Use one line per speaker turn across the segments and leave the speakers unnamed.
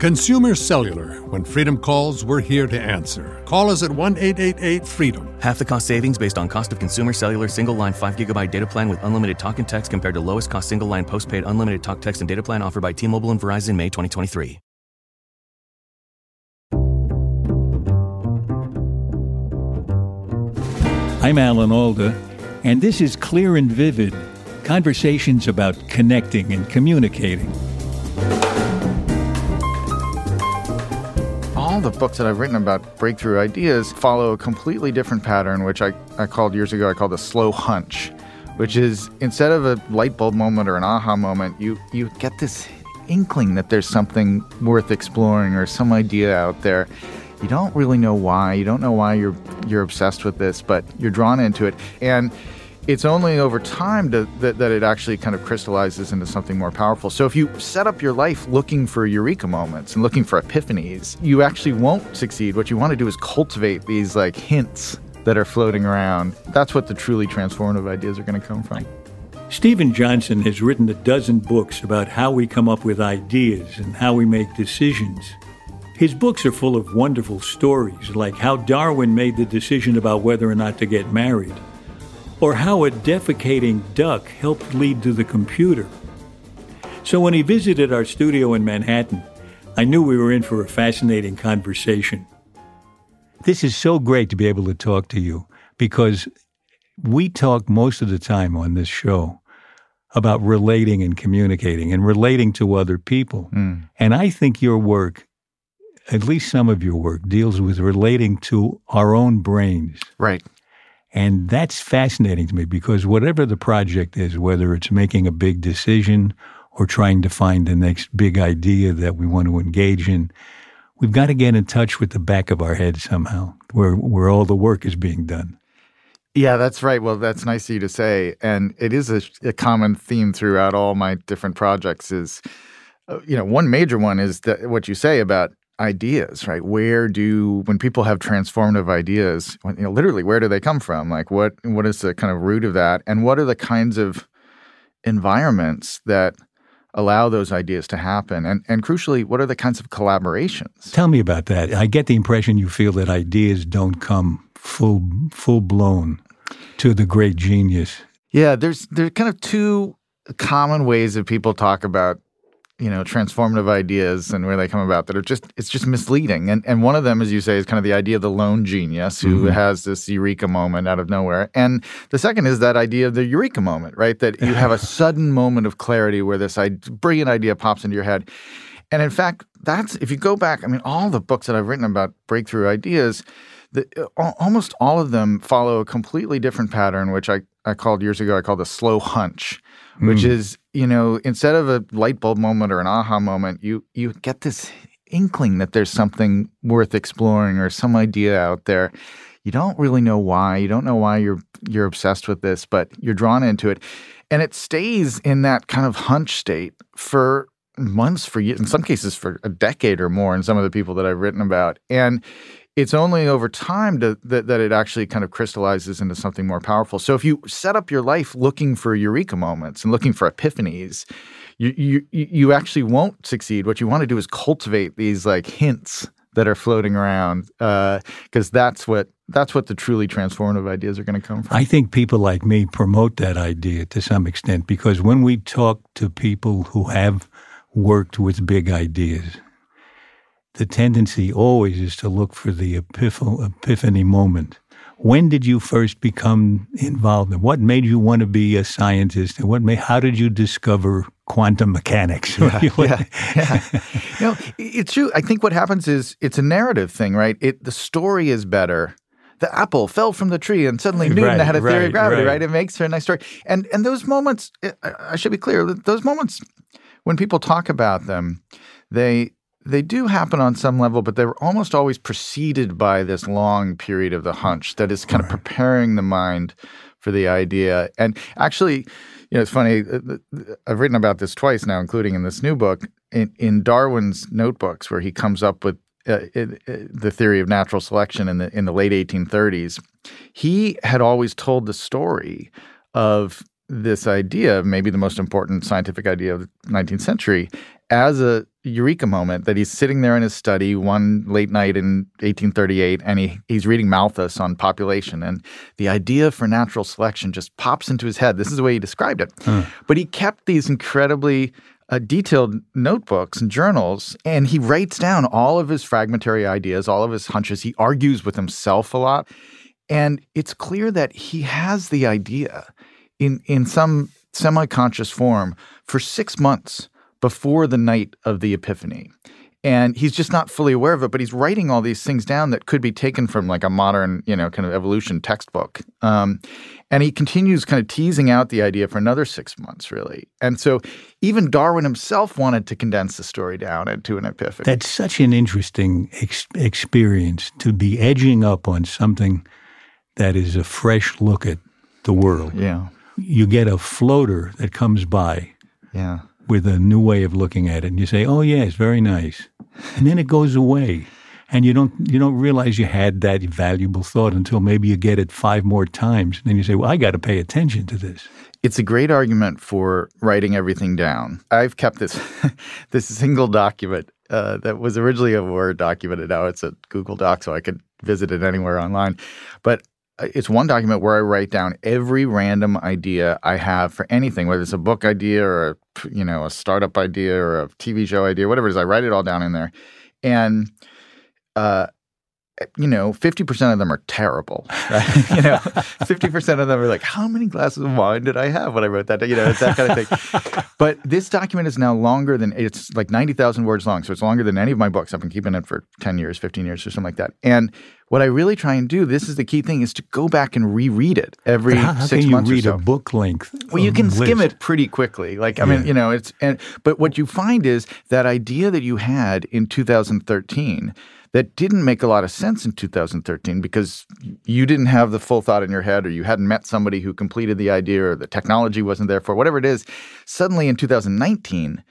Consumer Cellular. When freedom calls, we're here to answer. Call us at 1 888 freedom.
Half the cost savings based on cost of consumer cellular single line 5 gigabyte data plan with unlimited talk and text compared to lowest cost single line postpaid unlimited talk, text, and data plan offered by T Mobile and Verizon May 2023.
I'm Alan Alda, and this is Clear and Vivid conversations about connecting and communicating.
All the books that I've written about breakthrough ideas follow a completely different pattern, which I, I called years ago, I called a slow hunch, which is instead of a light bulb moment or an aha moment, you, you get this inkling that there's something worth exploring or some idea out there. You don't really know why. You don't know why you're you're obsessed with this, but you're drawn into it. And it's only over time to, that, that it actually kind of crystallizes into something more powerful. So if you set up your life looking for eureka moments and looking for epiphanies, you actually won't succeed. What you want to do is cultivate these like hints that are floating around. That's what the truly transformative ideas are going to come from.
Steven Johnson has written a dozen books about how we come up with ideas and how we make decisions. His books are full of wonderful stories, like how Darwin made the decision about whether or not to get married or how a defecating duck helped lead to the computer. So when he visited our studio in Manhattan, I knew we were in for a fascinating conversation. This is so great to be able to talk to you because we talk most of the time on this show about relating and communicating and relating to other people. Mm. And I think your work, at least some of your work, deals with relating to our own brains.
Right.
And that's fascinating to me because whatever the project is, whether it's making a big decision or trying to find the next big idea that we want to engage in, we've got to get in touch with the back of our head somehow, where where all the work is being done.
Yeah, that's right. Well, that's nice of you to say, and it is a, a common theme throughout all my different projects. Is uh, you know, one major one is that what you say about ideas, right? Where do when people have transformative ideas, you know, literally, where do they come from? Like, what what is the kind of root of that, and what are the kinds of environments that allow those ideas to happen, and and crucially, what are the kinds of collaborations?
Tell me about that. I get the impression you feel that ideas don't come full full blown to the great genius.
Yeah, there's there's kind of two common ways that people talk about you know transformative ideas and where they come about that are just it's just misleading. And and one of them as you say is kind of the idea of the lone genius who mm-hmm. has this eureka moment out of nowhere. And the second is that idea of the eureka moment right? That you have a sudden moment of clarity where this brilliant idea pops into your head. And in fact that's if you go back i mean all the books that i've written about breakthrough ideas the, almost all of them follow a completely different pattern which i I called years ago, I called the slow hunch, which mm. is, you know, instead of a light bulb moment or an aha moment, you you get this inkling that there's something worth exploring or some idea out there. You don't really know why. You don't know why you're you're obsessed with this, but you're drawn into it. And it stays in that kind of hunch state for months, for years, in some cases for a decade or more in some of the people that I've written about. And it's only over time to, that, that it actually kind of crystallizes into something more powerful. So if you set up your life looking for eureka moments and looking for epiphanies, you you you actually won't succeed. What you want to do is cultivate these like hints that are floating around because uh, that's what that's what the truly transformative ideas are going to come from.
I think people like me promote that idea to some extent because when we talk to people who have worked with big ideas, the tendency always is to look for the epiphany moment. When did you first become involved? What made you want to be a scientist? And what made, how did you discover quantum mechanics.
Yeah, yeah, yeah. you know, it's true. I think what happens is it's a narrative thing, right? It the story is better. The apple fell from the tree, and suddenly Newton
Right,
had a theory
right,
of gravity,
right.
right. It makes for a nice story. And and those moments, I should be clear. Those moments, when people talk about them, they they do happen on some level, but they're almost always preceded by this long period of the hunch that is kind of preparing the mind for the idea. And actually, you know, it's funny. uh, I've written about this twice now, including in this new book. In, in Darwin's notebooks, where he comes up with uh, it, uh, the theory of natural selection in the in the late 1830s, he had always told the story of this idea, maybe the most important scientific idea of the 19th century, as a eureka moment that he's sitting there in his study one late night in 1838 and he, he's reading Malthus on population and the idea for natural selection just pops into his head. This is the way he described it. But he kept these incredibly uh, detailed notebooks and journals, and he writes down all of his fragmentary ideas, all of his hunches. He argues with himself a lot. And it's clear that he has the idea in, in some semi conscious form for six months before the night of the Epiphany. And he's just not fully aware of it, but he's writing all these things down that could be taken from like a modern, you know, kind of evolution textbook. Um, and he continues kind of teasing out the idea for another six months, really. And so even Darwin himself wanted to condense the story down into an epiphany.
That's such an interesting ex- experience to be edging up on something that is a fresh look at the world.
yeah.
You get a floater that comes by
Yeah.
With a new way of looking at it, and you say, "Oh, yeah, it's very nice," and then it goes away, and you don't you don't realize you had that valuable thought until maybe you get it five more times, and then you say, "Well, I got to pay attention to this."
It's a great argument for writing everything down. I've kept this this single document uh, that was originally a Word document, and now it's a Google Doc, so I could visit it anywhere online. But it's one document where I write down every random idea I have for anything, whether it's a book idea or a, you know a startup idea or a TV show idea, whatever it is. I write it all down in there, and uh, you know, 50% of them are terrible, right? you know, 50% of them are like, how many glasses of wine did I have when I wrote that? You know, it's that kind of thing. but this document is now longer than, it's like 90,000 words long. So it's longer than any of my books. I've been keeping it for 10 years, 15 years or something like that. And what I really try and do, this is the key thing, is to go back and reread it every
How, how
six
can you
months
read
or so.
a book length?
Well, you can skim it pretty quickly. Like, I mean, you know, it's and but what you find is that idea that you had in 2013 that didn't make a lot of sense in 2013 because you didn't have the full thought in your head or you hadn't met somebody who completed the idea or the technology wasn't there for whatever it is. Suddenly in 2019,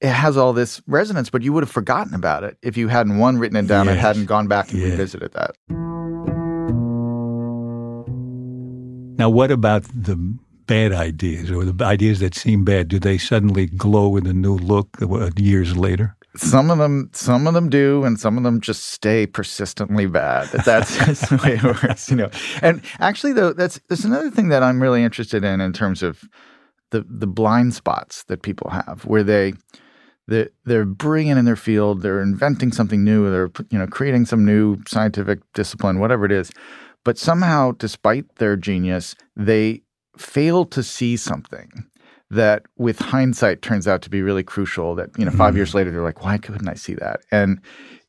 it has all this resonance, but you would have forgotten about it if you hadn't one written it down and hadn't gone back and
Yeah.
revisited that.
Now, what about the bad ideas or the ideas that seem bad? Do they suddenly glow with a new look uh, years later?
Some of them, some of them do, and some of them just stay persistently bad. That's just the way it works, you know. And actually, though, that's that's another thing that I'm really interested in in terms of the the blind spots that people have, where they they they're brilliant in their field, they're inventing something new, they're you know creating some new scientific discipline, whatever it is, but somehow, despite their genius, they fail to see something that with hindsight turns out to be really crucial that you know 5 years later they're like why couldn't i see that? And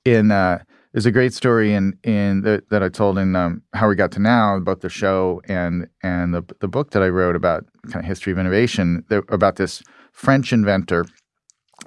in uh there's a great story in in the, that I told in um, how we got to now about the show and and the the book that I wrote about kind of history of innovation there, about this French inventor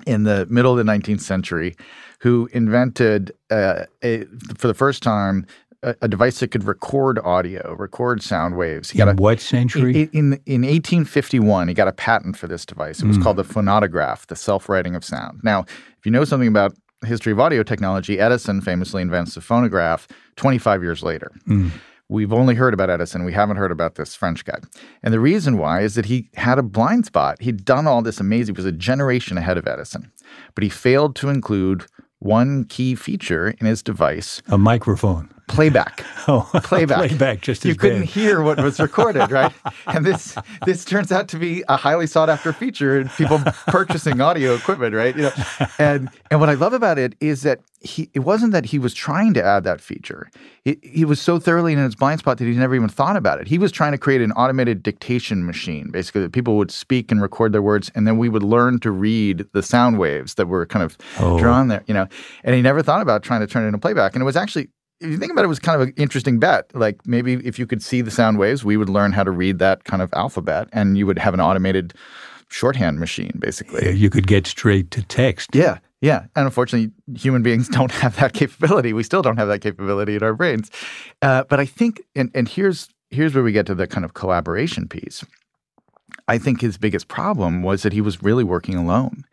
in the middle of the 19th century who invented uh, a, for the first time a, a device that could record audio, record sound waves. He got
In
a,
what century?
in, in in 1851, he got a patent for this device. It was hmm. called the phonautograph, the self-writing of sound. Now, if you know something about history of audio technology, Edison famously invents the phonograph 25 years later. Hmm. We've only heard about Edison. We haven't heard about this French guy. And the reason why is that he had a blind spot. He'd done all this amazing, he was a generation ahead of Edison, but he failed to include one key feature in his device
a microphone.
Playback.
Oh,
playback.
playback, just
you couldn't
bad.
hear what was recorded, right? and this this turns out to be a highly sought after feature in people purchasing audio equipment, right? You know, and and what I love about it is that he it wasn't that he was trying to add that feature. He, he was so thoroughly in his blind spot that he never even thought about it. He was trying to create an automated dictation machine, basically that people would speak and record their words, and then we would learn to read the sound waves that were kind of oh. drawn there, you know. And he never thought about trying to turn it into playback. And it was actually if you think about it, it was kind of an interesting bet. Like maybe if you could see the sound waves, we would learn how to read that kind of alphabet, and you would have an automated shorthand machine, basically.
You could get straight to text.
Yeah, yeah. And unfortunately, human beings don't have that capability. We still don't have that capability in our brains. Uh, but I think, and and here's here's where we get to the kind of collaboration piece. I think his biggest problem was that he was really working alone,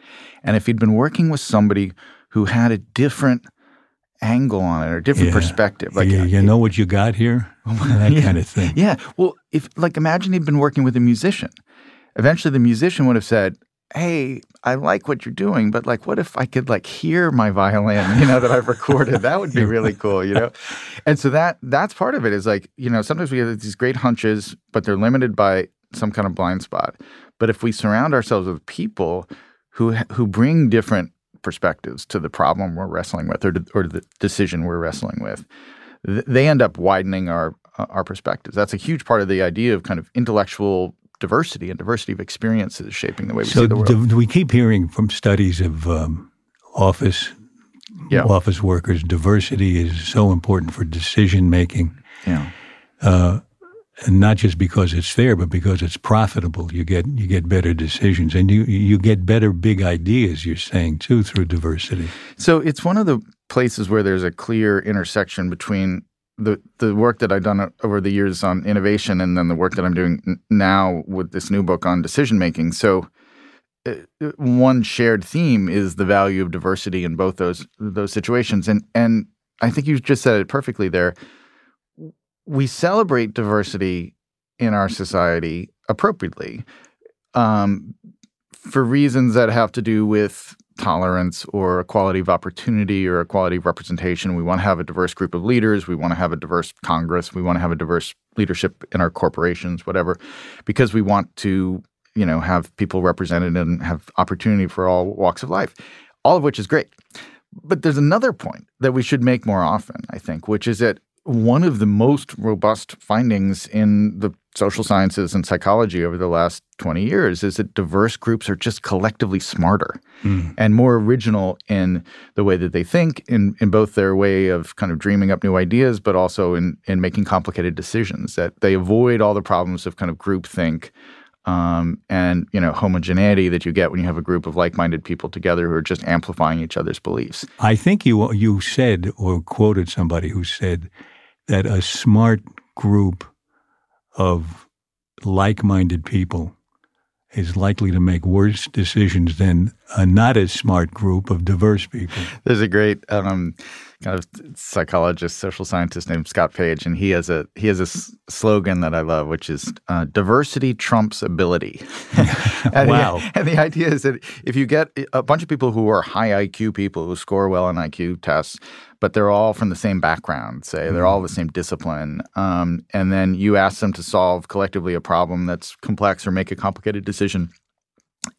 and if he'd been working with somebody who had a different angle on it or different
Yeah.
perspective, like
you, you know what you got here? that
yeah.
kind of thing.
Yeah. Well, if like imagine he'd been working with a musician. Eventually the musician would have said, Hey, I like what you're doing, but like what if I could like hear my violin, you know, that I've recorded? That would be really cool, you know? And so that that's part of it is like, you know, sometimes we have these great hunches, but they're limited by some kind of blind spot. But if we surround ourselves with people who who bring different perspectives to the problem we're wrestling with or, or the decision we're wrestling with, th- they end up widening our uh, our perspectives. That's a huge part of the idea of kind of intellectual diversity and diversity of experiences shaping the way we
So
see the world.
do, do we keep hearing from studies of um, office
Yeah.
office workers diversity is so important for decision making,
yeah.
And not just because it's fair, but because it's profitable. You get you get better decisions, and you you get better big ideas. You're saying too through diversity.
So it's one of the places where there's a clear intersection between the the work that I've done over the years on innovation and then the work that I'm doing now with this new book on decision making. So uh, one shared theme is the value of diversity in both those those situations and and I think you just said it perfectly there. We celebrate diversity in our society appropriately um, for reasons that have to do with tolerance or equality of opportunity or equality of representation. We want to have a diverse group of leaders. We want to have a diverse Congress. We want to have a diverse leadership in our corporations, whatever, because we want to, you know, have people represented and have opportunity for all walks of life, all of which is great. But there's another point that we should make more often, I think, which is that one of the most robust findings in the social sciences and psychology over the last 20 years is that diverse groups are just collectively smarter and more original in the way that they think, in, in both their way of kind of dreaming up new ideas, but also in, in making complicated decisions, that they avoid all the problems of kind of groupthink um, and you know homogeneity that you get when you have a group of like-minded people together who are just amplifying each other's beliefs.
I think you you said or quoted somebody who said that a smart group of like-minded people is likely to make worse decisions than a not as smart group of diverse people.
There's a great um, kind of psychologist, social scientist named Scott Page, and he has a he has a s- slogan that I love, which is uh, "diversity trumps ability." and
Wow.
The, and the idea is that if you get a bunch of people who are high IQ people who score well on IQ tests, but they're all from the same background, say they're all the same discipline, um, and then you ask them to solve collectively a problem that's complex or make a complicated decision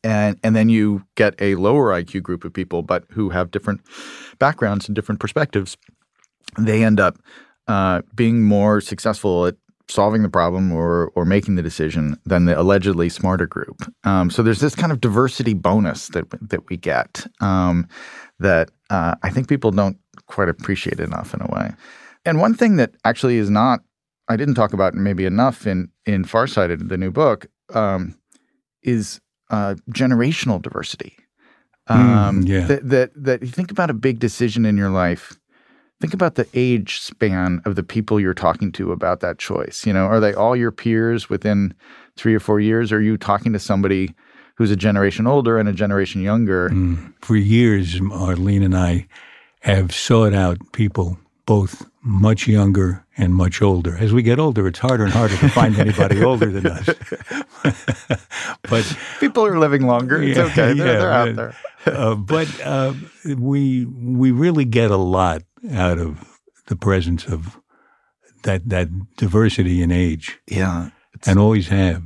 and and then you get a lower IQ group of people, but who have different backgrounds and different perspectives. They end up uh, being more successful at solving the problem or or making the decision than the allegedly smarter group. Um, so there's this kind of diversity bonus that that we get um, that uh, I think people don't quite appreciate enough in a way. And one thing that actually is not I didn't talk about maybe enough in in Farsighted, the new book, um, is uh, generational diversity. Um,
yeah.
that, that that you think about a big decision in your life. Think about the age span of the people you're talking to about that choice. You know, are they all your peers within three or four years? Or are you talking to somebody who's a generation older and a generation younger?
For years, Arlene and I have sought out people both much younger and much older. As we get older, it's harder and harder to find anybody older than us. but
People are living longer. It's
Yeah,
okay. They're,
yeah,
they're out there.
uh, but uh, we we really get a lot out of the presence of that that diversity in age.
Yeah.
and always have.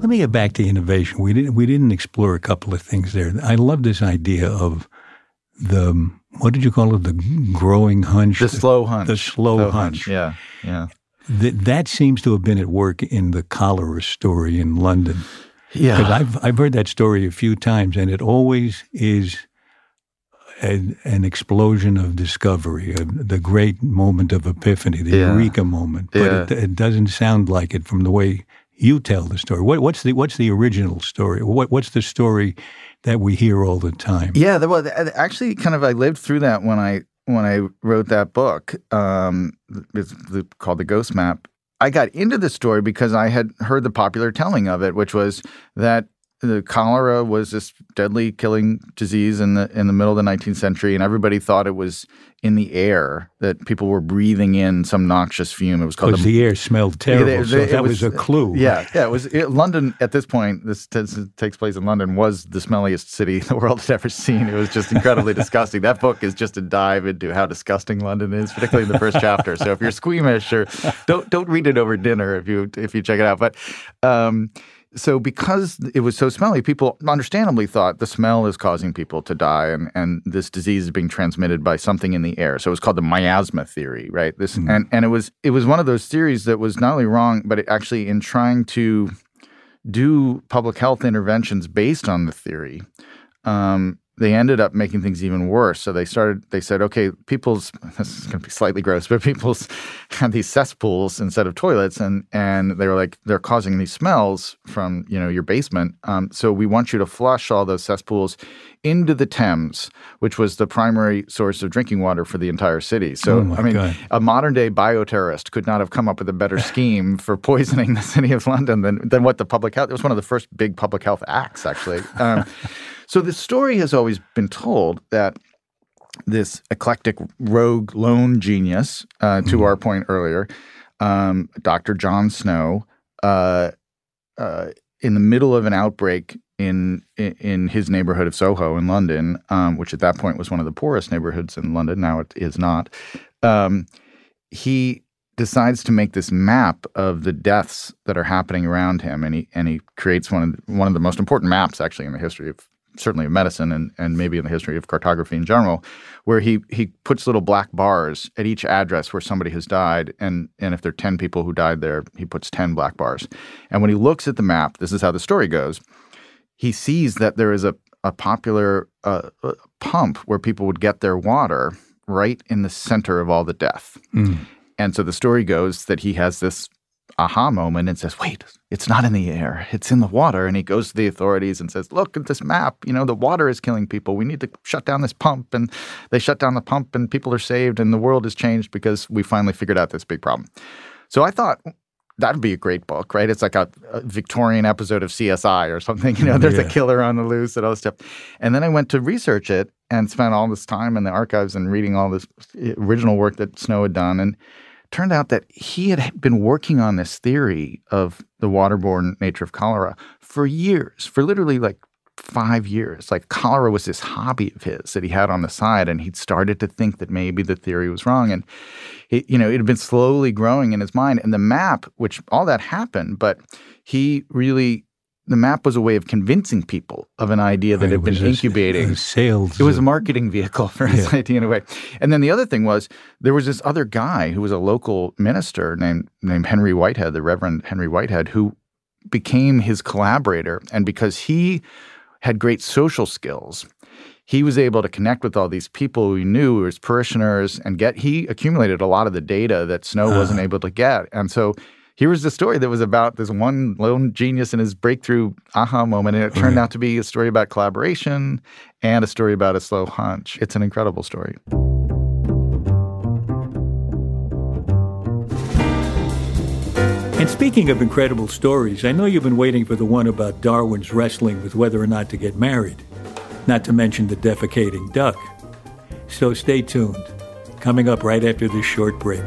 Let me get back to innovation. We didn't we didn't explore a couple of things there. I love this idea of the what did you call it? The growing hunch,
The slow hunch.
the slow, hunch.
Yeah. Yeah.
That that seems to have been at work in the cholera story in London.
Yeah.
Because I've I've heard that story a few times, and it always is an, an explosion of discovery, a, the great moment of epiphany, the
Yeah.
eureka moment. But
Yeah.
it, it doesn't sound like it from the way you tell the story. What, what's the what's the original story? What, what's the story that we hear all the time?
Yeah, was actually kind of I lived through that when I when I wrote that book. Um, it's called the Ghost Map. I got into the story because I had heard the popular telling of it, which was that the cholera was this deadly killing disease in the in the middle of the 19th century, and everybody thought it was in the air that people were breathing in some noxious fume. It was called
Because
the
the air smelled terrible, so that
it
was, a clue.
Yeah, yeah. It was it, London at this point. This t- takes place in London. Was the smelliest city the world had ever seen. It was just incredibly disgusting. That book is just a dive into how disgusting London is, particularly in the first chapter. So if you're squeamish or don't don't read it over dinner if you if you check it out. But um, so because it was so smelly, people understandably thought the smell is causing people to die, and, and this disease is being transmitted by something in the air. So it was called the miasma theory, right? This and and it was it was one of those theories that was not only wrong, but it actually in trying to do public health interventions based on the theory. Um, they ended up making things even worse. So they started. They said, okay, people's this is going to be slightly gross, but people's had these cesspools instead of toilets, and and they were like they're causing these smells from you know your basement. Um, so we want you to flush all those cesspools into the Thames, which was the primary source of drinking water for the entire city. So
Oh,
I mean,
God.
a modern day bioterrorist could not have come up with a better scheme for poisoning the city of London than, than what the public health. It was one of the first big public health acts, actually. Um, so the story has always been told that this eclectic rogue lone genius, uh, to our point earlier, um, Dr. John Snow, uh, uh, in the middle of an outbreak in in, in his neighborhood of Soho in London, um, which at that point was one of the poorest neighborhoods in London. Now it is not. Um, he decides to make this map of the deaths that are happening around him, and he and he creates one of the, one of the most important maps actually in the history of certainly of medicine and, and maybe in the history of cartography in general, where he he puts little black bars at each address where somebody has died, and and if there are ten people who died there, he puts ten black bars. And when he looks at the map, this is how the story goes. He sees that there is a a popular uh, uh, pump where people would get their water right in the center of all the death. And so the story goes that he has this aha moment and says, Wait, it's not in the air, it's in the water. And he goes to the authorities and says, Look at this map. You know, the water is killing people. We need to shut down this pump. And they shut down the pump, and people are saved, and the world has changed because we finally figured out this big problem. So I thought, That'd be a great book, right? It's like a, a Victorian episode of CSI or something. You know, there's a killer on the loose and all this stuff. And then I went to research it and spent all this time in the archives and reading all this eh, original work that Snow had done. And turned out that he had been working on this theory of the waterborne nature of cholera for years, for literally like five years. Like cholera was this hobby of his that he had on the side, and he'd started to think that maybe the theory was wrong. And it, you know, it had been slowly growing in his mind. And the map, which all that happened, but he really. The map was a way of convincing people of an idea that
Right,
had been
was
incubating.
sales.
It was a marketing vehicle for his
Yeah.
idea in a way. And then the other thing was there was this other guy who was a local minister named named Henry Whitehead, the Reverend Henry Whitehead, who became his collaborator. And because he had great social skills, he was able to connect with all these people who he knew his parishioners and get he accumulated a lot of the data that Snow wasn't ah. able to get. And so here was the story that was about this one lone genius and his breakthrough aha moment. And it turned mm-hmm. out to be a story about collaboration and a story about a slow hunch. It's an incredible story.
And speaking of incredible stories, I know you've been waiting for the one about Darwin's wrestling with whether or not to get married, not to mention the defecating duck. So stay tuned. Coming up right after this short break.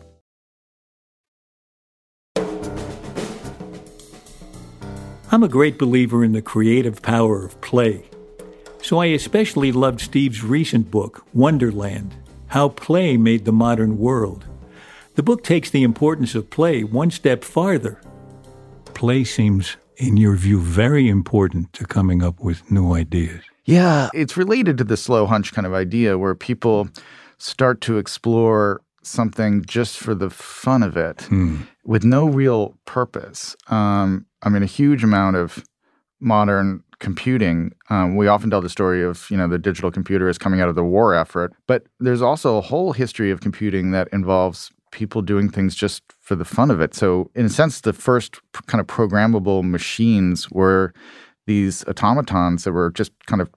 I'm a great believer in the creative power of play. So I especially loved Steve's recent book, Wonderland How Play Made the Modern World. The book takes the importance of play one step farther. Play seems, in your view, very important to coming up with new ideas.
Yeah, it's related to the slow hunch kind of idea where people start to explore something just for the fun of it with no real purpose. Um, I mean, a huge amount of modern computing. Um, we often tell the story of you know the digital computer is coming out of the war effort, but there's also a whole history of computing that involves people doing things just for the fun of it. So, in a sense, the first kind of programmable machines were these automatons that were just kind of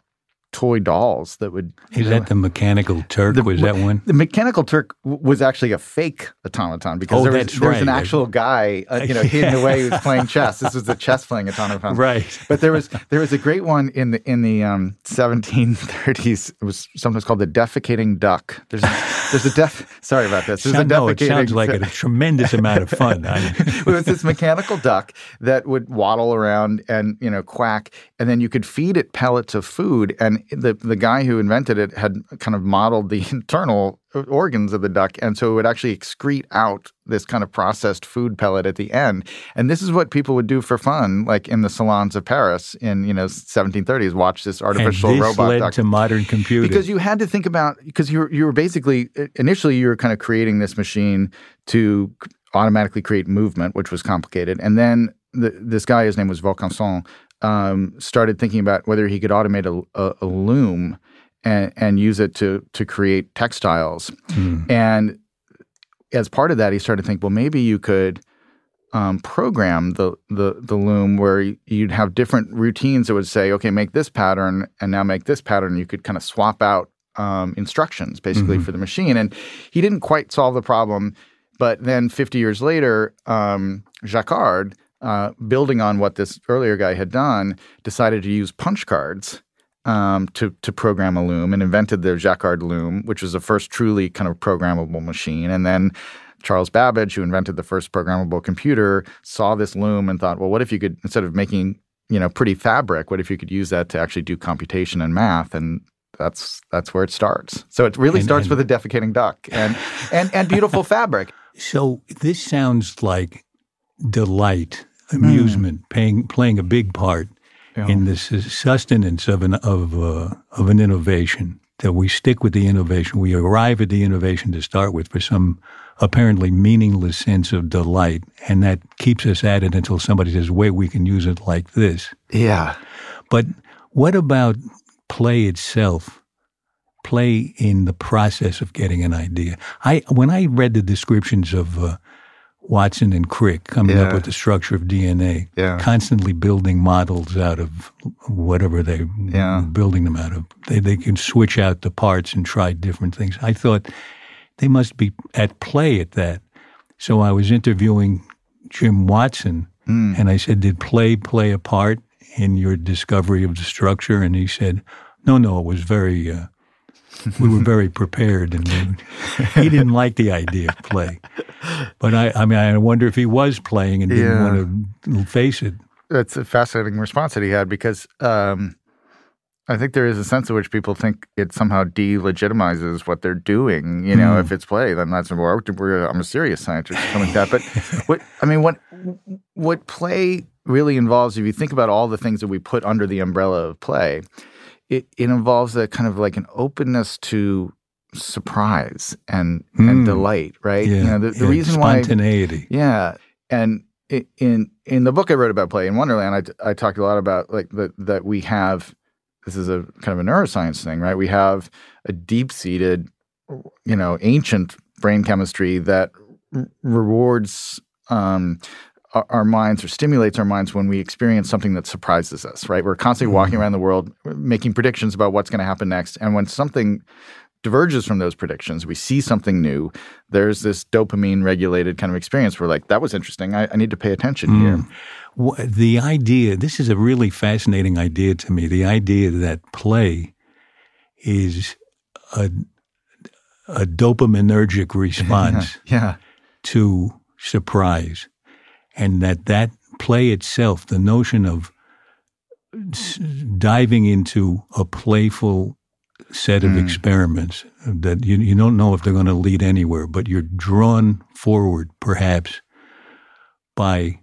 toy dolls that would.
Is that the Mechanical Turk? was that one?
The Mechanical Turk was actually a fake automaton because
Oh,
there was, there was an actual guy, uh, you know, hidden away who was playing chess. This was the chess playing automaton,
Right.
But there was there was a great one in the in the um, 1730s. It was sometimes called the defecating duck. There's a, there's a def. Sorry about this. There's
Sound-
a
no, it sounds like a tremendous amount of fun. I-
it was this mechanical duck that would waddle around and you know quack, and then you could feed it pellets of food. And the the guy who invented it had kind of modeled the internal organs of the duck, and so it would actually excrete out this kind of processed food pellet at the end. And this is what people would do for fun, like in the salons of Paris in you know 1730s. Watch this artificial
and this
robot
led
duck.
to modern computing.
Because you had to think about because you were, you were basically initially you were kind of creating this machine to automatically create movement, which was complicated, and then the, this guy, his name was Vaucanson, um, started thinking about whether he could automate a, a, a loom and, and use it to to create textiles, and as part of that, he started to think, well, maybe you could um, program the, the the loom where you'd have different routines that would say, okay, make this pattern and now make this pattern. You could kind of swap out um, instructions basically for the machine, and he didn't quite solve the problem. But then 50 years later, um, Jacquard, uh, building on what this earlier guy had done, decided to use punch cards um, to to program a loom and invented the Jacquard loom, which was the first truly kind of programmable machine. And then Charles Babbage, who invented the first programmable computer, saw this loom and thought, well, what if you could instead of making you know pretty fabric, what if you could use that to actually do computation and math and that's that's where it starts. So it really
And-
starts
and-
with a defecating duck and and and beautiful fabric.
So this sounds like delight, Amusement, paying, playing a big part in the sustenance of an of uh, of an innovation. That we stick with the innovation, we arrive at the innovation to start with for some apparently meaningless sense of delight, and that keeps us at it until somebody says, "Wait, we can use it like this."
Yeah.
But what about play itself? Play in the process of getting an idea. I when I read the descriptions of uh, Watson and Crick coming up with the structure of DNA,
Yeah.
constantly building models out of whatever they
Yeah.
building them out of. They they can switch out the parts and try different things. I thought they must be at play at that. So I was interviewing Jim Watson,
Hmm.
and I said, Did play play a part in your discovery of the structure? And he said, No, no, it was very, uh, we were very prepared. And we, he didn't like the idea of play. But I, I mean, I wonder if he was playing and didn't
Yeah.
want to face it.
That's a fascinating response that he had because um, I think there is a sense in which people think it somehow delegitimizes what they're doing. You know, if it's play, then that's more. we're- I'm a serious scientist, or something like that. But what I mean, what what play really involves, if you think about all the things that we put under the umbrella of play, it it involves a kind of like an openness to surprise and and
Mm.
delight, right?
Yeah,
You know, the, the
yeah,
reason why
spontaneity.
yeah, and in in the book I wrote about play in Wonderland, I, I talked a lot about like that that we have. This is a kind of a neuroscience thing, right? We have a deep seated, you know, ancient brain chemistry that r- rewards. Um, our- our minds or stimulates our minds when we experience something that surprises us, right? We're constantly mm-hmm. walking around the world making predictions about what's going to happen next. And when something diverges from those predictions, we see something new, there's this dopamine regulated kind of experience where, like, that was interesting. I, I need to pay attention mm. here.
Wh- The idea, this is a really fascinating idea to me. The idea that play is a, a dopaminergic response
Yeah.
to surprise, and that that play itself, the notion of s- diving into a playful set of hmm. experiments that you, you don't know if they're going to lead anywhere, but you're drawn forward perhaps by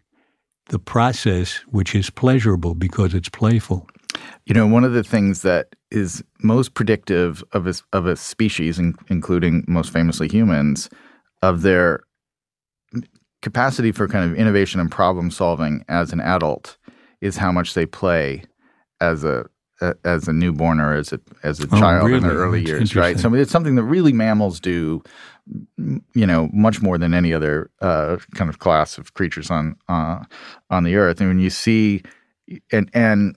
the process, which is pleasurable because it's playful.
You know, one of the things that is most predictive of a, of a species, in, including most famously humans, of their capacity for kind of innovation and problem solving as an adult is how much they play as a, as a newborn or as a as a
Oh,
child in their early years, right? So I mean, it's something that really mammals do, you know, much more than any other uh, kind of class of creatures on uh, on the earth. And when you see, and and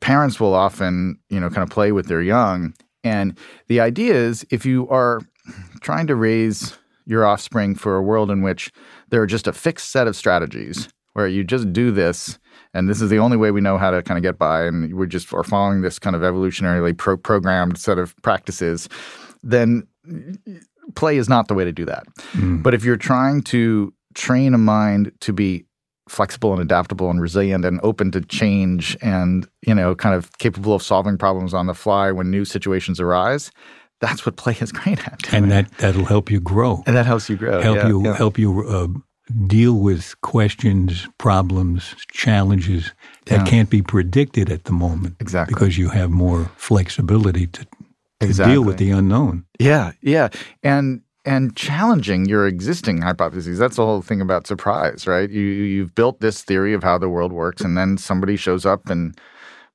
parents will often, you know, kind of play with their young. And the idea is if you are trying to raise your offspring for a world in which there are just a fixed set of strategies where you just do this and this is the only way we know how to kind of get by and we just are following this kind of evolutionarily pro- programmed set of practices then play is not the way to do that. Mm. But if you're trying to train a mind to be flexible and adaptable and resilient and open to change and you know kind of capable of solving problems on the fly when new situations arise that's what play is great at
And that, that'll help you grow.
and that helps you grow
help
yeah,
you
yeah.
help you uh, deal with questions, problems, challenges that
Yeah.
can't be predicted at the moment.
Exactly.
because you have more flexibility to, to deal with the unknown.
Yeah, yeah, and and challenging your existing hypotheses. That's the whole thing about surprise, right? You you've built this theory of how the world works, and then somebody shows up and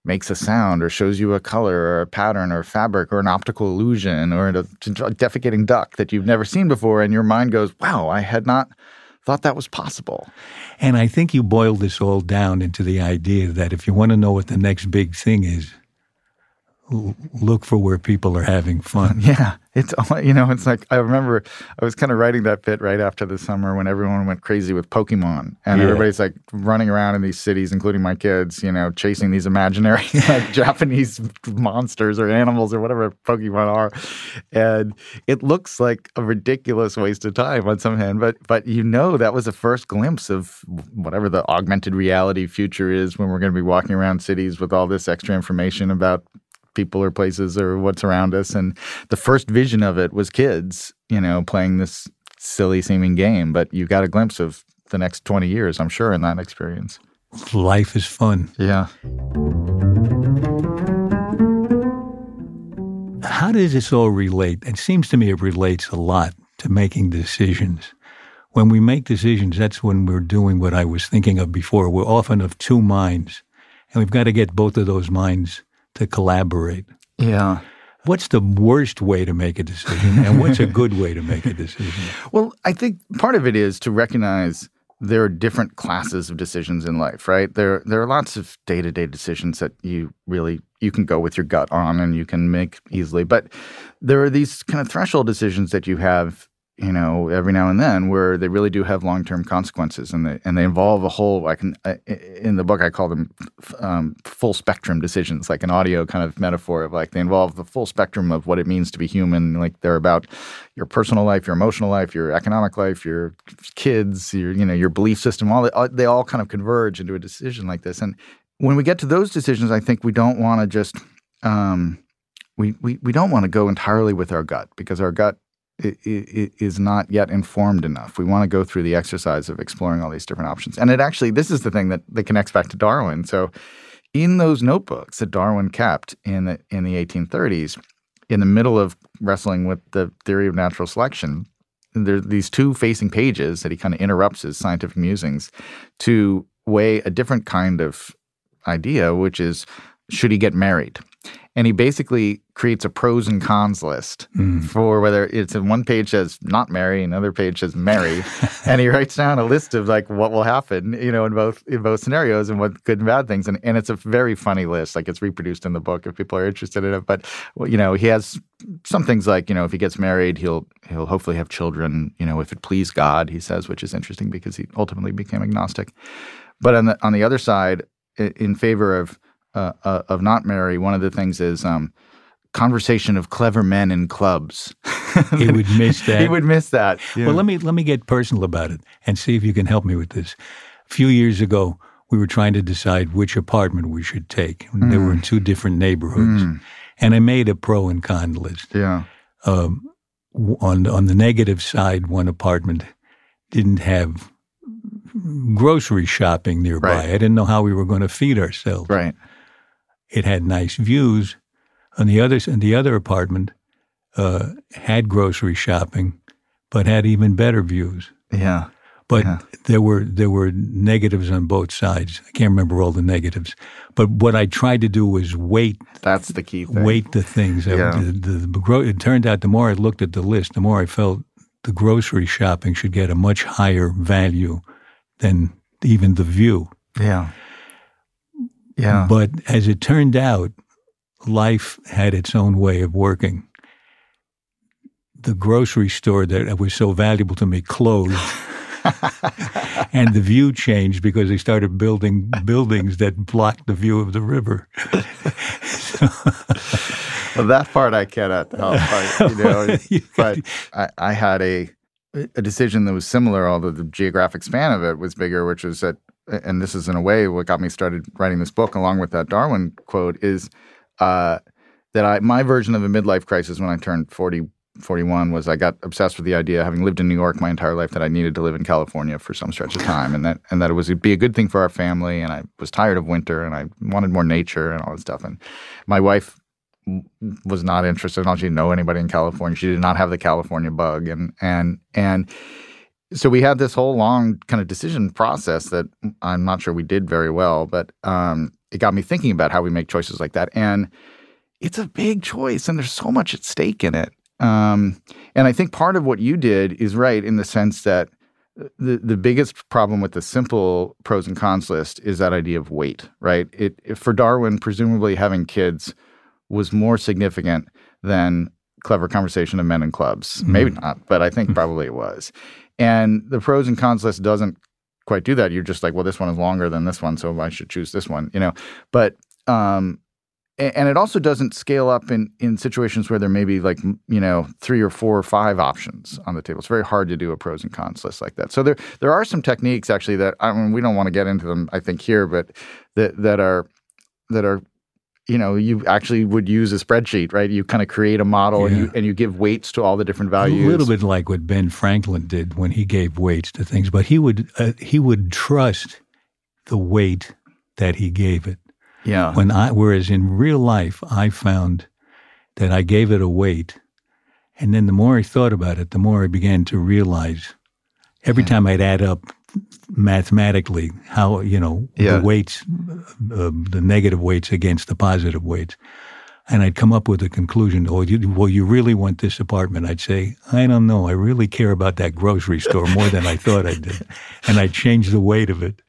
makes a sound, or shows you a color, or a pattern, or fabric, or an optical illusion, or a, defecating duck that you've never seen before, and your mind goes, "Wow, I had not thought that was possible."
And I think you boil this all down into the idea that if you want to know what the next big thing is, look for where people are having fun.
Yeah, it's all- you know, it's like I remember I was kind of writing that bit right after the summer when everyone went crazy with Pokemon, and
Yeah.
everybody's like running around in these cities, including my kids, you know, chasing these imaginary like Japanese monsters or animals or whatever Pokemon are, and it looks like a ridiculous waste of time on some hand, but but you know that was the first glimpse of whatever the augmented reality future is when we're going to be walking around cities with all this extra information about people or places or what's around us. And the first vision of it was kids, you know, playing this silly seeming game. But you got a glimpse of the next 20 years, I'm sure, in that experience.
Life is fun.
Yeah.
How does this all relate? It seems to me it relates a lot to making decisions. When we make decisions, that's when we're doing what I was thinking of before. We're often of two minds, and we've got to get both of those minds to collaborate.
Yeah.
What's the worst way to make a decision, and what's a good way to make a decision?
Well, I think part of it is to recognize there are different classes of decisions in life, right? There there are lots of day-to-day decisions that you really you can go with your gut on and you can make easily, but there are these kind of threshold decisions that you have you know, every now and then where they really do have long term consequences, and they and they involve a whole. I can in the book I call them um, full spectrum decisions, like an audio kind of metaphor of like they involve the full spectrum of what it means to be human. Like they're about your personal life, your emotional life, your economic life, your kids, your you know your belief system. All they all kind of converge into a decision like this. And when we get to those decisions, I think we don't want to just um, we, we, we don't want to go entirely with our gut because our gut is not yet informed enough. We want to go through the exercise of exploring all these different options. And it actually, this is the thing that, that connects back to Darwin. So, in those notebooks that Darwin kept in the in the 1830s, in the middle of wrestling with the theory of natural selection, there are these two facing pages that he kind of interrupts his scientific musings to weigh a different kind of idea, which is should he get married? And he basically creates a pros and cons list mm. for whether it's in one page says not marry, another page says marry, and he writes down a list of like what will happen, you know, in both in both scenarios and what good and bad things, and and it's a very funny list. Like it's reproduced in the book if people are interested in it. But you know, he has some things like you know if he gets married, he'll he'll hopefully have children. You know, if it please God, he says, which is interesting because he ultimately became agnostic. But on the on the other side, in favor of uh, uh, of not marry, one of the things is um, conversation of clever men in clubs.
he would miss that.
he would miss that.
Yeah. Well, let me let me get personal about it and see if you can help me with this. A few years ago, we were trying to decide which apartment we should take. Mm. They were in mm. two different neighborhoods, mm. and I made a pro and con list.
Yeah. Um,
on on the negative side, one apartment didn't have grocery shopping nearby. Right. I didn't know how we were going to feed ourselves.
Right.
It had nice views. On the other, and the other apartment uh, had grocery shopping, but had even better views.
Yeah.
But
yeah.
there were there were negatives on both sides. I can't remember all the negatives. But what I tried to do was weight.
That's the key thing.
Weight the things. Yeah. The, the, the, it turned out the more I looked at the list, the more I felt the grocery shopping should get a much higher value than even the view.
Yeah. Yeah.
But as it turned out, life had its own way of working. The grocery store that was so valuable to me closed. and the view changed because they started building buildings that blocked the view of the river.
well, that part I cannot help. you know, but I, I, had a a decision that was similar, although the geographic span of it was bigger, which was that and this is in a way what got me started writing this book, along with that Darwin quote, is uh, that I my version of a midlife crisis when I turned 40, 41 was I got obsessed with the idea, having lived in New York my entire life, that I needed to live in California for some stretch of time, and that and that it was be a good thing for our family, and I was tired of winter, and I wanted more nature and all this stuff, and my wife was not interested. She didn't know anybody in California. She did not have the California bug, and and and so we had this whole long kind of decision process that I'm not sure we did very well, but um, it got me thinking about how we make choices like that. And it's a big choice, and there's so much at stake in it. Um, and I think part of what you did is right in the sense that the the biggest problem with the simple pros and cons list is that idea of weight, right? It, for Darwin, presumably having kids was more significant than clever conversation of men in clubs. Mm-hmm. Maybe not, but I think probably it was. And the pros and cons list doesn't quite do that. You're just like, well, this one is longer than this one, so I should choose this one, you know. But um, and it also doesn't scale up in in situations where there may be like you know three or four or five options on the table. It's very hard to do a pros and cons list like that. So there there are some techniques actually that I mean we don't want to get into them I think here, but that that are that are you know you actually would use a spreadsheet right you kind of create a model yeah. and you and you give weights to all the different values
a little bit like what ben franklin did when he gave weights to things but he would uh, he would trust the weight that he gave it
yeah
when i whereas in real life i found that i gave it a weight and then the more i thought about it the more i began to realize every yeah. time i'd add up mathematically how you know yeah. the weights, uh, the negative weights against the positive weights, and I'd come up with a conclusion. Oh, you, well, you really want this apartment? I'd say, I don't know. I really care about that grocery store more than I thought I did, and I'd change the weight of it.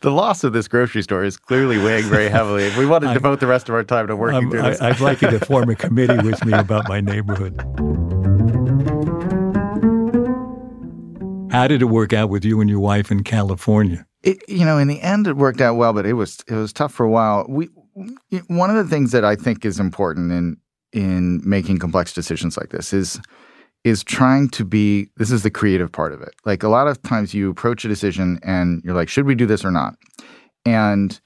The loss of this grocery store is clearly weighing very heavily. If we want to I, devote the rest of our time to working through this,
I, I'd like you to form a committee with me about my neighborhood. How did it work out with you and your wife in California?
It, you know, in the end, it worked out well, but it was it was tough for a while. We one of the things that I think is important in in making complex decisions like this is is trying to be this is the creative part of it. Like a lot of times you approach a decision and you're like, should we do this or not? And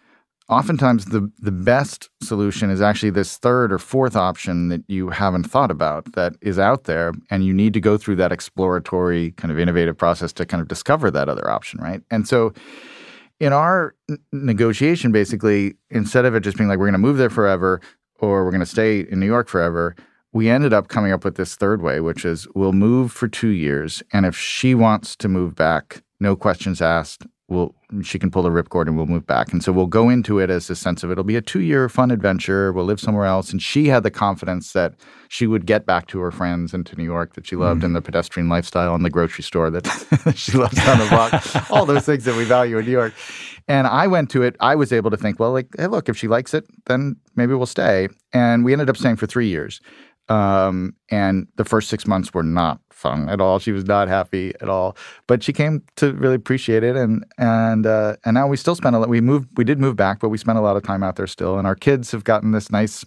oftentimes the the best solution is actually this third or fourth option that you haven't thought about that is out there and you need to go through that exploratory kind of innovative process to kind of discover that other option right? And so in our n- negotiation basically instead of it just being like we're going to move there forever or we're going to stay in new york forever we ended up coming up with this third way which is we'll move for two years and if she wants to move back no questions asked we'll she can pull the ripcord and we'll move back. And so we'll go into it as a sense of it'll be a two year fun adventure. We'll live somewhere else. And she had the confidence that she would get back to her friends and to New York that she loved mm. and the pedestrian lifestyle and the grocery store that she loves down the block. All those things that we value in New York. And I went to it, I was able to think, well, like, hey, look, if she likes it, then maybe we'll stay. And we ended up staying for three years. Um, and the first six months were not fun at all. She was not happy at all, but she came to really appreciate it. And and uh, and now we still spend a lot. We moved. We did move back, but we spent a lot of time out there still. And our kids have gotten this nice,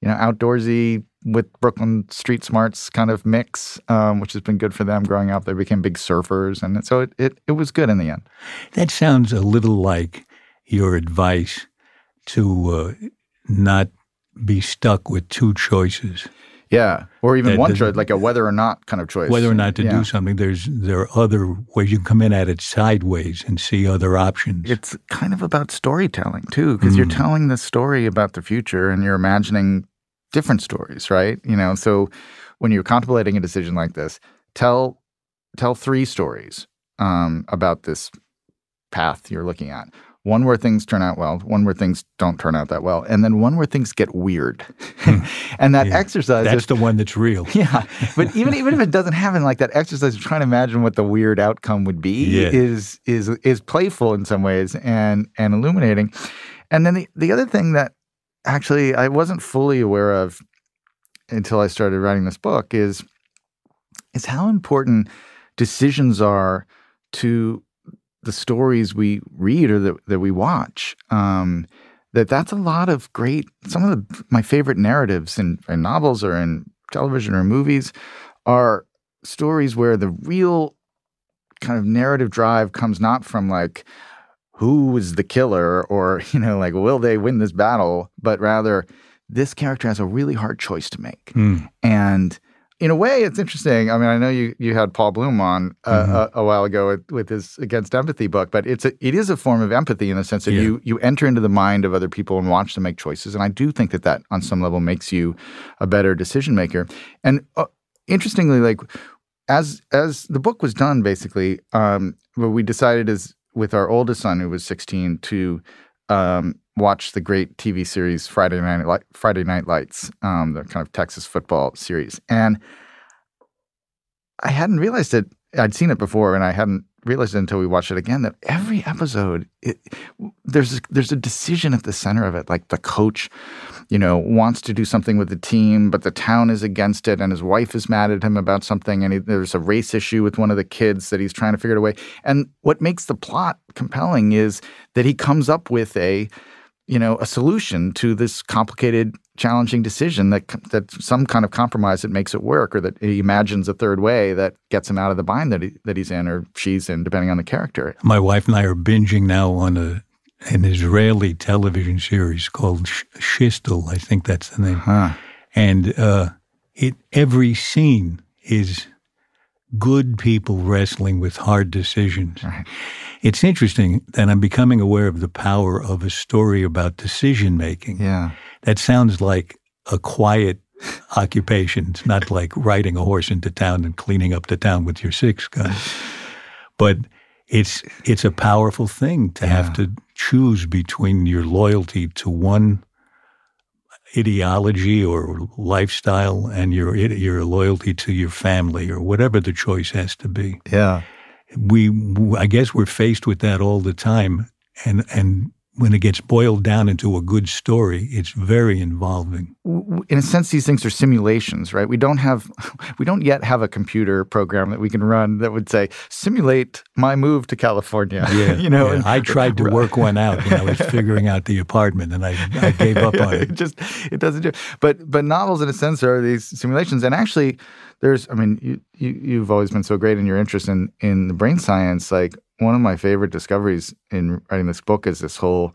you know, outdoorsy with Brooklyn street smarts kind of mix, um, which has been good for them growing up. They became big surfers, and so it, it it was good in the end.
That sounds a little like your advice to uh, not be stuck with two choices.
Yeah, or even that, one choice, like a whether or not kind of choice.
Whether or not to yeah. do something. There's there are other ways you can come in at it sideways and see other options.
It's kind of about storytelling too, because mm. you're telling the story about the future and you're imagining different stories, right? You know, so when you're contemplating a decision like this, tell tell three stories um, about this path you're looking at one where things turn out well, one where things don't turn out that well, and then one where things get weird. Hmm. and that yeah. exercise
That's the one that's real.
Yeah. But even even if it doesn't happen, like that exercise of trying to imagine what the weird outcome would be yeah. is is is playful in some ways and and illuminating. And then the, the other thing that actually I wasn't fully aware of until I started writing this book is is how important decisions are to the stories we read or that, that we watch. Um, that that's a lot of great. Some of the, my favorite narratives in, in novels or in television or movies are stories where the real kind of narrative drive comes not from like who is the killer or you know like will they win this battle, but rather this character has a really hard choice to make, mm. and in a way, it's interesting. I mean, I know you you had Paul Bloom on uh, mm-hmm. a, a, while ago with, with, his Against Empathy book, but it's a, it is a form of empathy in the sense that yeah. you you enter into the mind of other people and watch them make choices, and I do think that that on some level makes you a better decision maker. And uh, interestingly, like as as the book was done, basically, um, what we decided is with our oldest son who was 16 to um, watch the great TV series Friday Night Friday Night Lights, um, the kind of Texas football series, and I hadn't realized it. I'd seen it before, and I hadn't realized it until we watched it again. That every episode, it, there's there's a decision at the center of it. Like the coach, you know, wants to do something with the team, but the town is against it, and his wife is mad at him about something, and he, there's a race issue with one of the kids that he's trying to figure out a way. And what makes the plot compelling is that he comes up with a you know, a solution to this complicated, challenging decision that that some kind of compromise that makes it work, or that he imagines a third way that gets him out of the bind that he, that he's in or she's in, depending on the character.
My wife and I are binging now on a an Israeli television series called Shtisel. I think that's the name. Huh. And uh, it every scene is good people wrestling with hard decisions. Right. It's interesting that I'm becoming aware of the power of a story about decision making.
Yeah.
That sounds like a quiet occupation. It's not like riding a horse into town and cleaning up the town with your six gun. But it's it's a powerful thing to yeah. have to choose between your loyalty to one ideology or lifestyle and your your loyalty to your family or whatever the choice has to be.
Yeah
we I guess we're faced with that all the time, and and when it gets boiled down into a good story, it's very involving.
In a sense, these things are simulations, right? We don't have, we don't yet have a computer program that we can run that would say simulate my move to California.
Yeah,
you know.
yeah. I tried to work one out when I was figuring out the apartment, and I, I gave up on it.
it just it doesn't do. But but novels, in a sense, are these simulations, and actually, there's. I mean, you, you you've always been so great in your interest in in the brain science, like one of my favorite discoveries in writing this book is this whole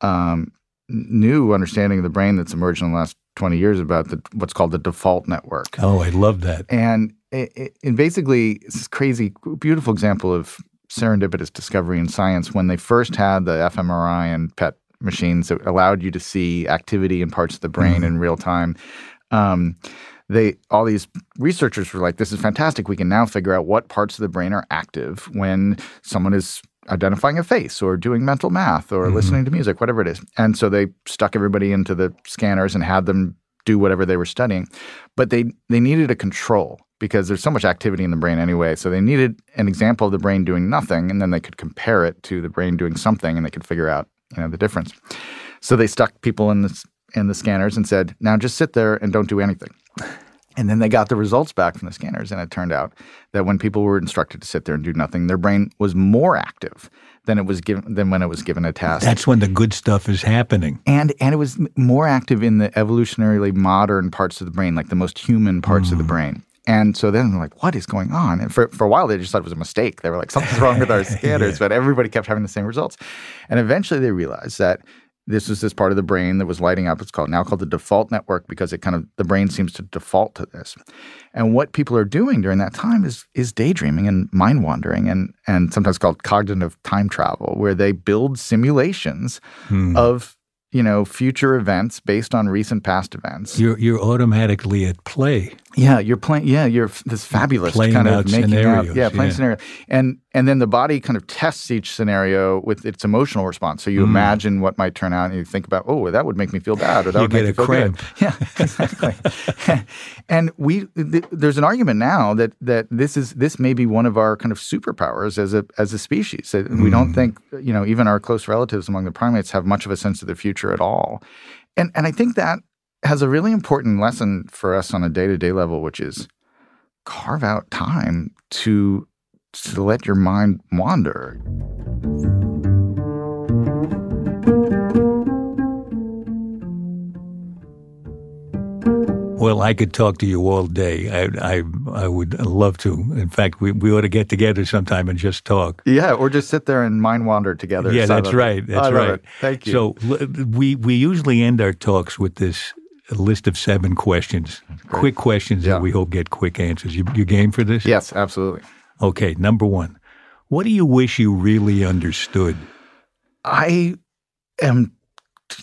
um, new understanding of the brain that's emerged in the last 20 years about the, what's called the default network.
Oh, I love that.
And it, it, and basically, it's this crazy, beautiful example of serendipitous discovery in science when they first had the fMRI and PET machines that allowed you to see activity in parts of the brain mm-hmm. in real time. Um, they all these researchers were like, "This is fantastic. We can now figure out what parts of the brain are active when someone is identifying a face or doing mental math or mm-hmm. listening to music, whatever it is." And so they stuck everybody into the scanners and had them do whatever they were studying, but they they needed a control because there's so much activity in the brain anyway. So they needed an example of the brain doing nothing, and then they could compare it to the brain doing something, and they could figure out you know the difference. So they stuck people in the in the scanners and said, "Now just sit there and don't do anything." And then they got the results back from the scanners, and it turned out that when people were instructed to sit there and do nothing, their brain was more active than it was given than when it was given a task.
That's when the good stuff is happening.
And and it was more active in the evolutionarily modern parts of the brain, like the most human parts mm. of the mm. brain. And so then they're like, what is going on? And for, for a while, they just thought it was a mistake. They were like, something's wrong with our scanners, yeah. but everybody kept having the same results. And eventually they realized that this was this part of the brain that was lighting up. It's called now called the default network because it kind of the brain seems to default to this. And what people are doing during that time is is daydreaming and mind wandering and and sometimes called cognitive time travel, where they build simulations hmm. of you know future events based on recent past events.
You're you're automatically at play.
Yeah, you're playing. Yeah, you're this fabulous
playing
kind of
making
scenarios,
out.
Yeah, playing yeah. scenario, and and then the body kind of tests each scenario with its emotional response. So you mm. imagine what might turn out, and you think about, oh, that would make me feel bad, or that
you
would make
me
feel
cramp.
good. Yeah, exactly. and we th- there's an argument now that that this is this may be one of our kind of superpowers as a as a species. Mm. We don't mm. think you know even our close relatives among the primates have much of a sense of the future at all, and and I think that has a really important lesson for us on a day to day level, which is carve out time to to let your mind wander.
Well, I could talk to you all day. I, I, I would love to. In fact, we, we ought to get together sometime and just talk.
Yeah, or just sit there and mind wander together.
Yeah, that's right. That's right.
It. Thank you.
So we we usually end our talks with this a list of seven questions, quick questions yeah. that we hope get quick answers. You, you game for this?
Yes, absolutely.
Okay, number one. What do you wish you really understood?
I am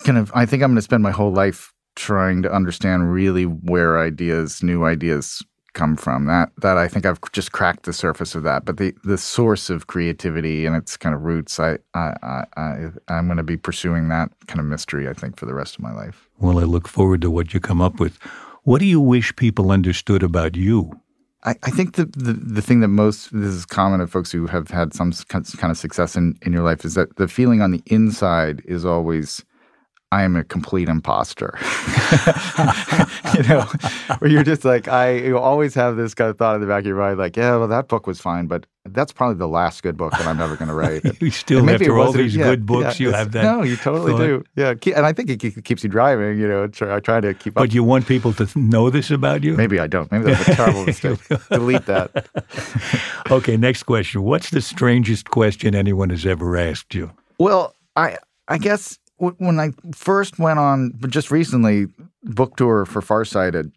kind of, I think I'm going to spend my whole life trying to understand really where ideas, new ideas come from. That that I think I've just cracked the surface of that. But the the source of creativity and its kind of roots, I I, I, I I'm going to be pursuing that kind of mystery. I think for the rest of my life.
Well, I look forward to what you come up with. What do you wish people understood about you?
I, I think the, the, the thing that most this is common of folks who have had some kind of success in, in your life is that the feeling on the inside is always I am a complete imposter. you know, where you're just like, I you always have this kind of thought in the back of your mind, like, yeah, well, that book was fine, but that's probably the last good book that I'm ever going to write.
you still, after all these yeah, good books, yeah, you have that.
No, you totally thought. do. Yeah, and I think it keeps you driving. You know, I try to keep
up.
But
you want people to know this about you?
Maybe I don't. Maybe that's a terrible mistake. Delete that.
okay, next question. What's the strangest question anyone has ever asked you?
Well, I I guess when I first went on just recently book tour for Farsighted,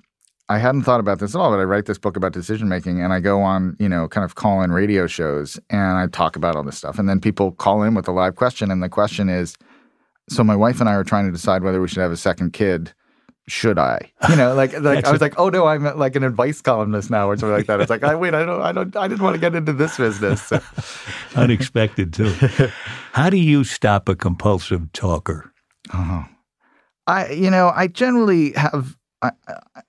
I hadn't thought about this at all, but I write this book about decision making and I go on, you know, kind of call in radio shows and I talk about all this stuff. And then people call in with a live question. And the question is So my wife and I are trying to decide whether we should have a second kid should I? You know, like like I was like, oh no, I'm like an advice columnist now or something like that. It's like, I wait, I don't, I don't, I didn't want to get into this business. So.
Unexpected too. How do you stop a compulsive talker?
Oh, I, you know, I generally have, I,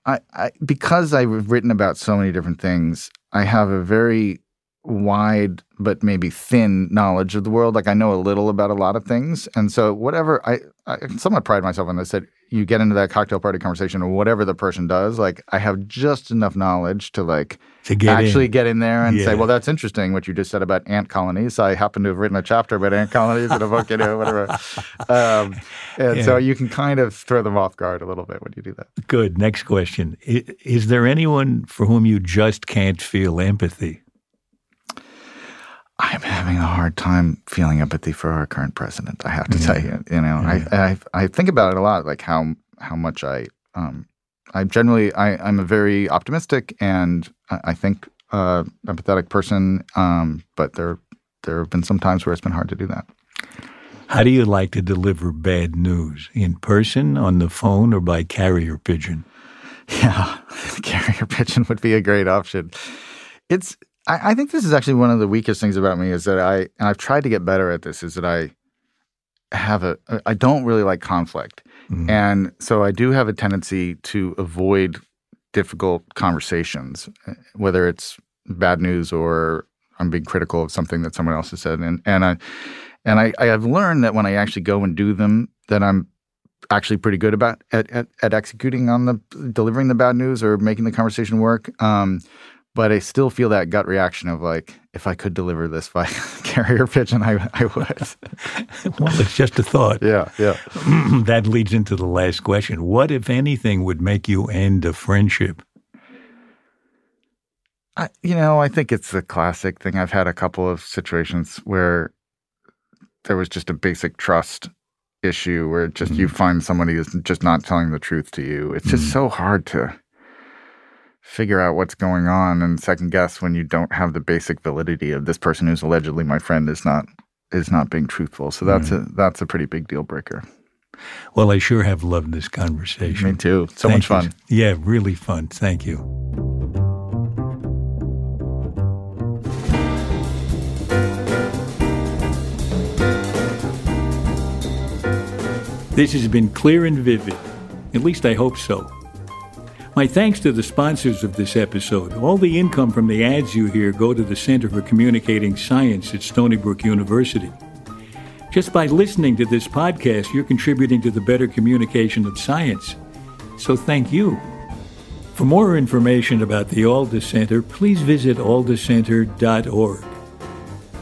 I, I, because I've written about so many different things. I have a very wide but maybe thin knowledge of the world. Like I know a little about a lot of things, and so whatever I, I somewhat pride myself on this. That you get into that cocktail party conversation or whatever the person does, like I have just enough knowledge to like
To get
actually
in.
get in there and
Yeah.
say, well, that's interesting what you just said about ant colonies. I happen to have written a chapter about ant colonies in a book, you know, whatever. Um, and so you can kind of throw them off guard a little bit when you do that.
Good. Next question. Is there anyone for whom you just can't feel empathy?
I'm having a hard time feeling empathy for our current president. I have to tell you, you know, I, I I think about it a lot, like how how much I um I generally I I'm a very optimistic and I, I think uh, empathetic person, um, but there there have been some times where it's been hard to do that.
How do you like to deliver bad news? In person, on the phone, or by carrier pigeon?
Yeah, carrier pigeon would be a great option. It's I, I think this is actually one of the weakest things about me is that I and I've tried to get better at this is that I have a I don't really like conflict. And so I do have a tendency to avoid difficult conversations, eh, whether it's bad news or I'm being critical of something that someone else has said. And and I and I, I have learned that when I actually go and do them, that I'm actually pretty good about at, at, at executing on the delivering the bad news or making the conversation work. Um, but I still feel that gut reaction of like, if I could deliver this by carrier pigeon, I, I would.
Well, it's just a thought.
yeah, yeah.
that leads into the last question. What, if anything, would make you end a friendship?
I, you know, I think it's a classic thing. I've had a couple of situations where there was just a basic trust issue where just you mm-hmm. find somebody who's just not telling the truth to you. It's just mm-hmm. so hard to figure out what's going on and second guess when you don't have the basic validity of this person who's allegedly my friend is not is not being truthful. So that's mm-hmm. a that's a pretty big deal breaker.
Well, I sure have loved this conversation.
Me too. So
Thank
much
you.
fun.
Yeah, really fun. Thank you. This has been clear and vivid. At least I hope so. My thanks to the sponsors of this episode. All the income from the ads you hear go to the Center for Communicating Science at Stony Brook University. Just by listening to this podcast, you're contributing to the better communication of science. So thank you. For more information about the Alda Center, please visit aldacenter.org.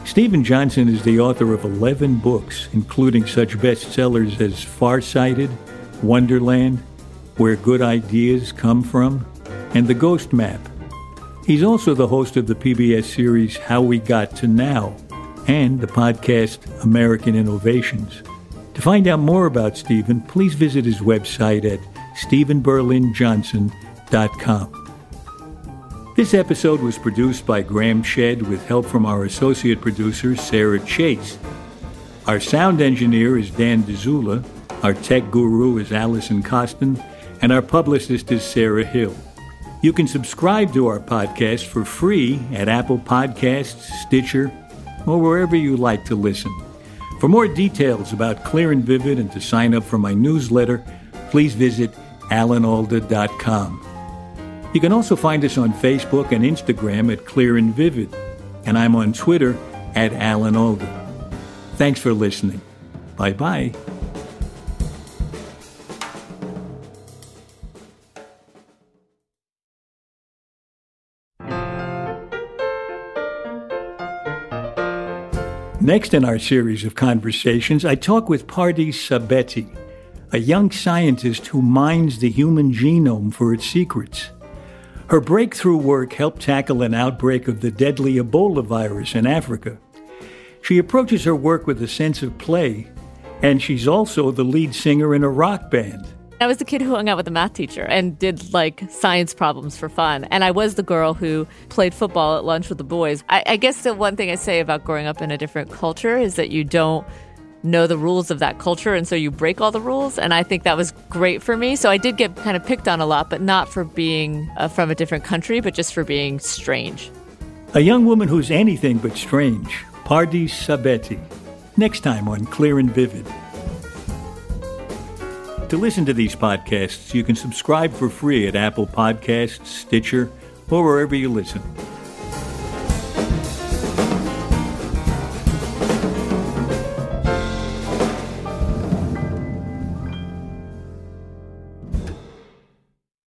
Steven Johnson is the author of 11 books, including such bestsellers as Farsighted, Wonderland, Where Good Ideas Come From, and The Ghost Map. He's also the host of the PBS series How We Got to Now and the podcast American Innovations. To find out more about Steven, please visit his website at stevenberlinjohnson.com. This episode was produced by Graham Chedd with help from our associate producer, Sarah Chase. Our sound engineer is Dan Dzula, our tech guru is Allison Costin, and our publicist is Sarah Hill. You can subscribe to our podcast for free at Apple Podcasts, Stitcher, or wherever you like to listen. For more details about Clear and Vivid and to sign up for my newsletter, please visit alanalda.com. You can also find us on Facebook and Instagram at Clear and Vivid, and I'm on Twitter at Alan Alda. Thanks for listening. Bye bye. Next in our series of conversations, I talk with Pardis Sabeti, a young scientist who mines the human genome for its secrets. Her breakthrough work helped tackle an outbreak of the deadly Ebola virus in Africa. She approaches her work with a sense of play, and she's also the lead singer in a rock band.
I was the kid who hung out with the math teacher and did like science problems for fun. And I was the girl who played football at lunch with the boys. I, I guess the one thing I say about growing up in a different culture is that you don't know the rules of that culture and so you break all the rules and i think that was great for me so i did get kind of picked on a lot but not for being uh, from a different country but just for being strange
A young woman who's anything but strange, Pardis Sabeti. Next time on Clear and Vivid. To listen to these podcasts, you can subscribe for free at Apple Podcasts, Stitcher, or wherever you listen.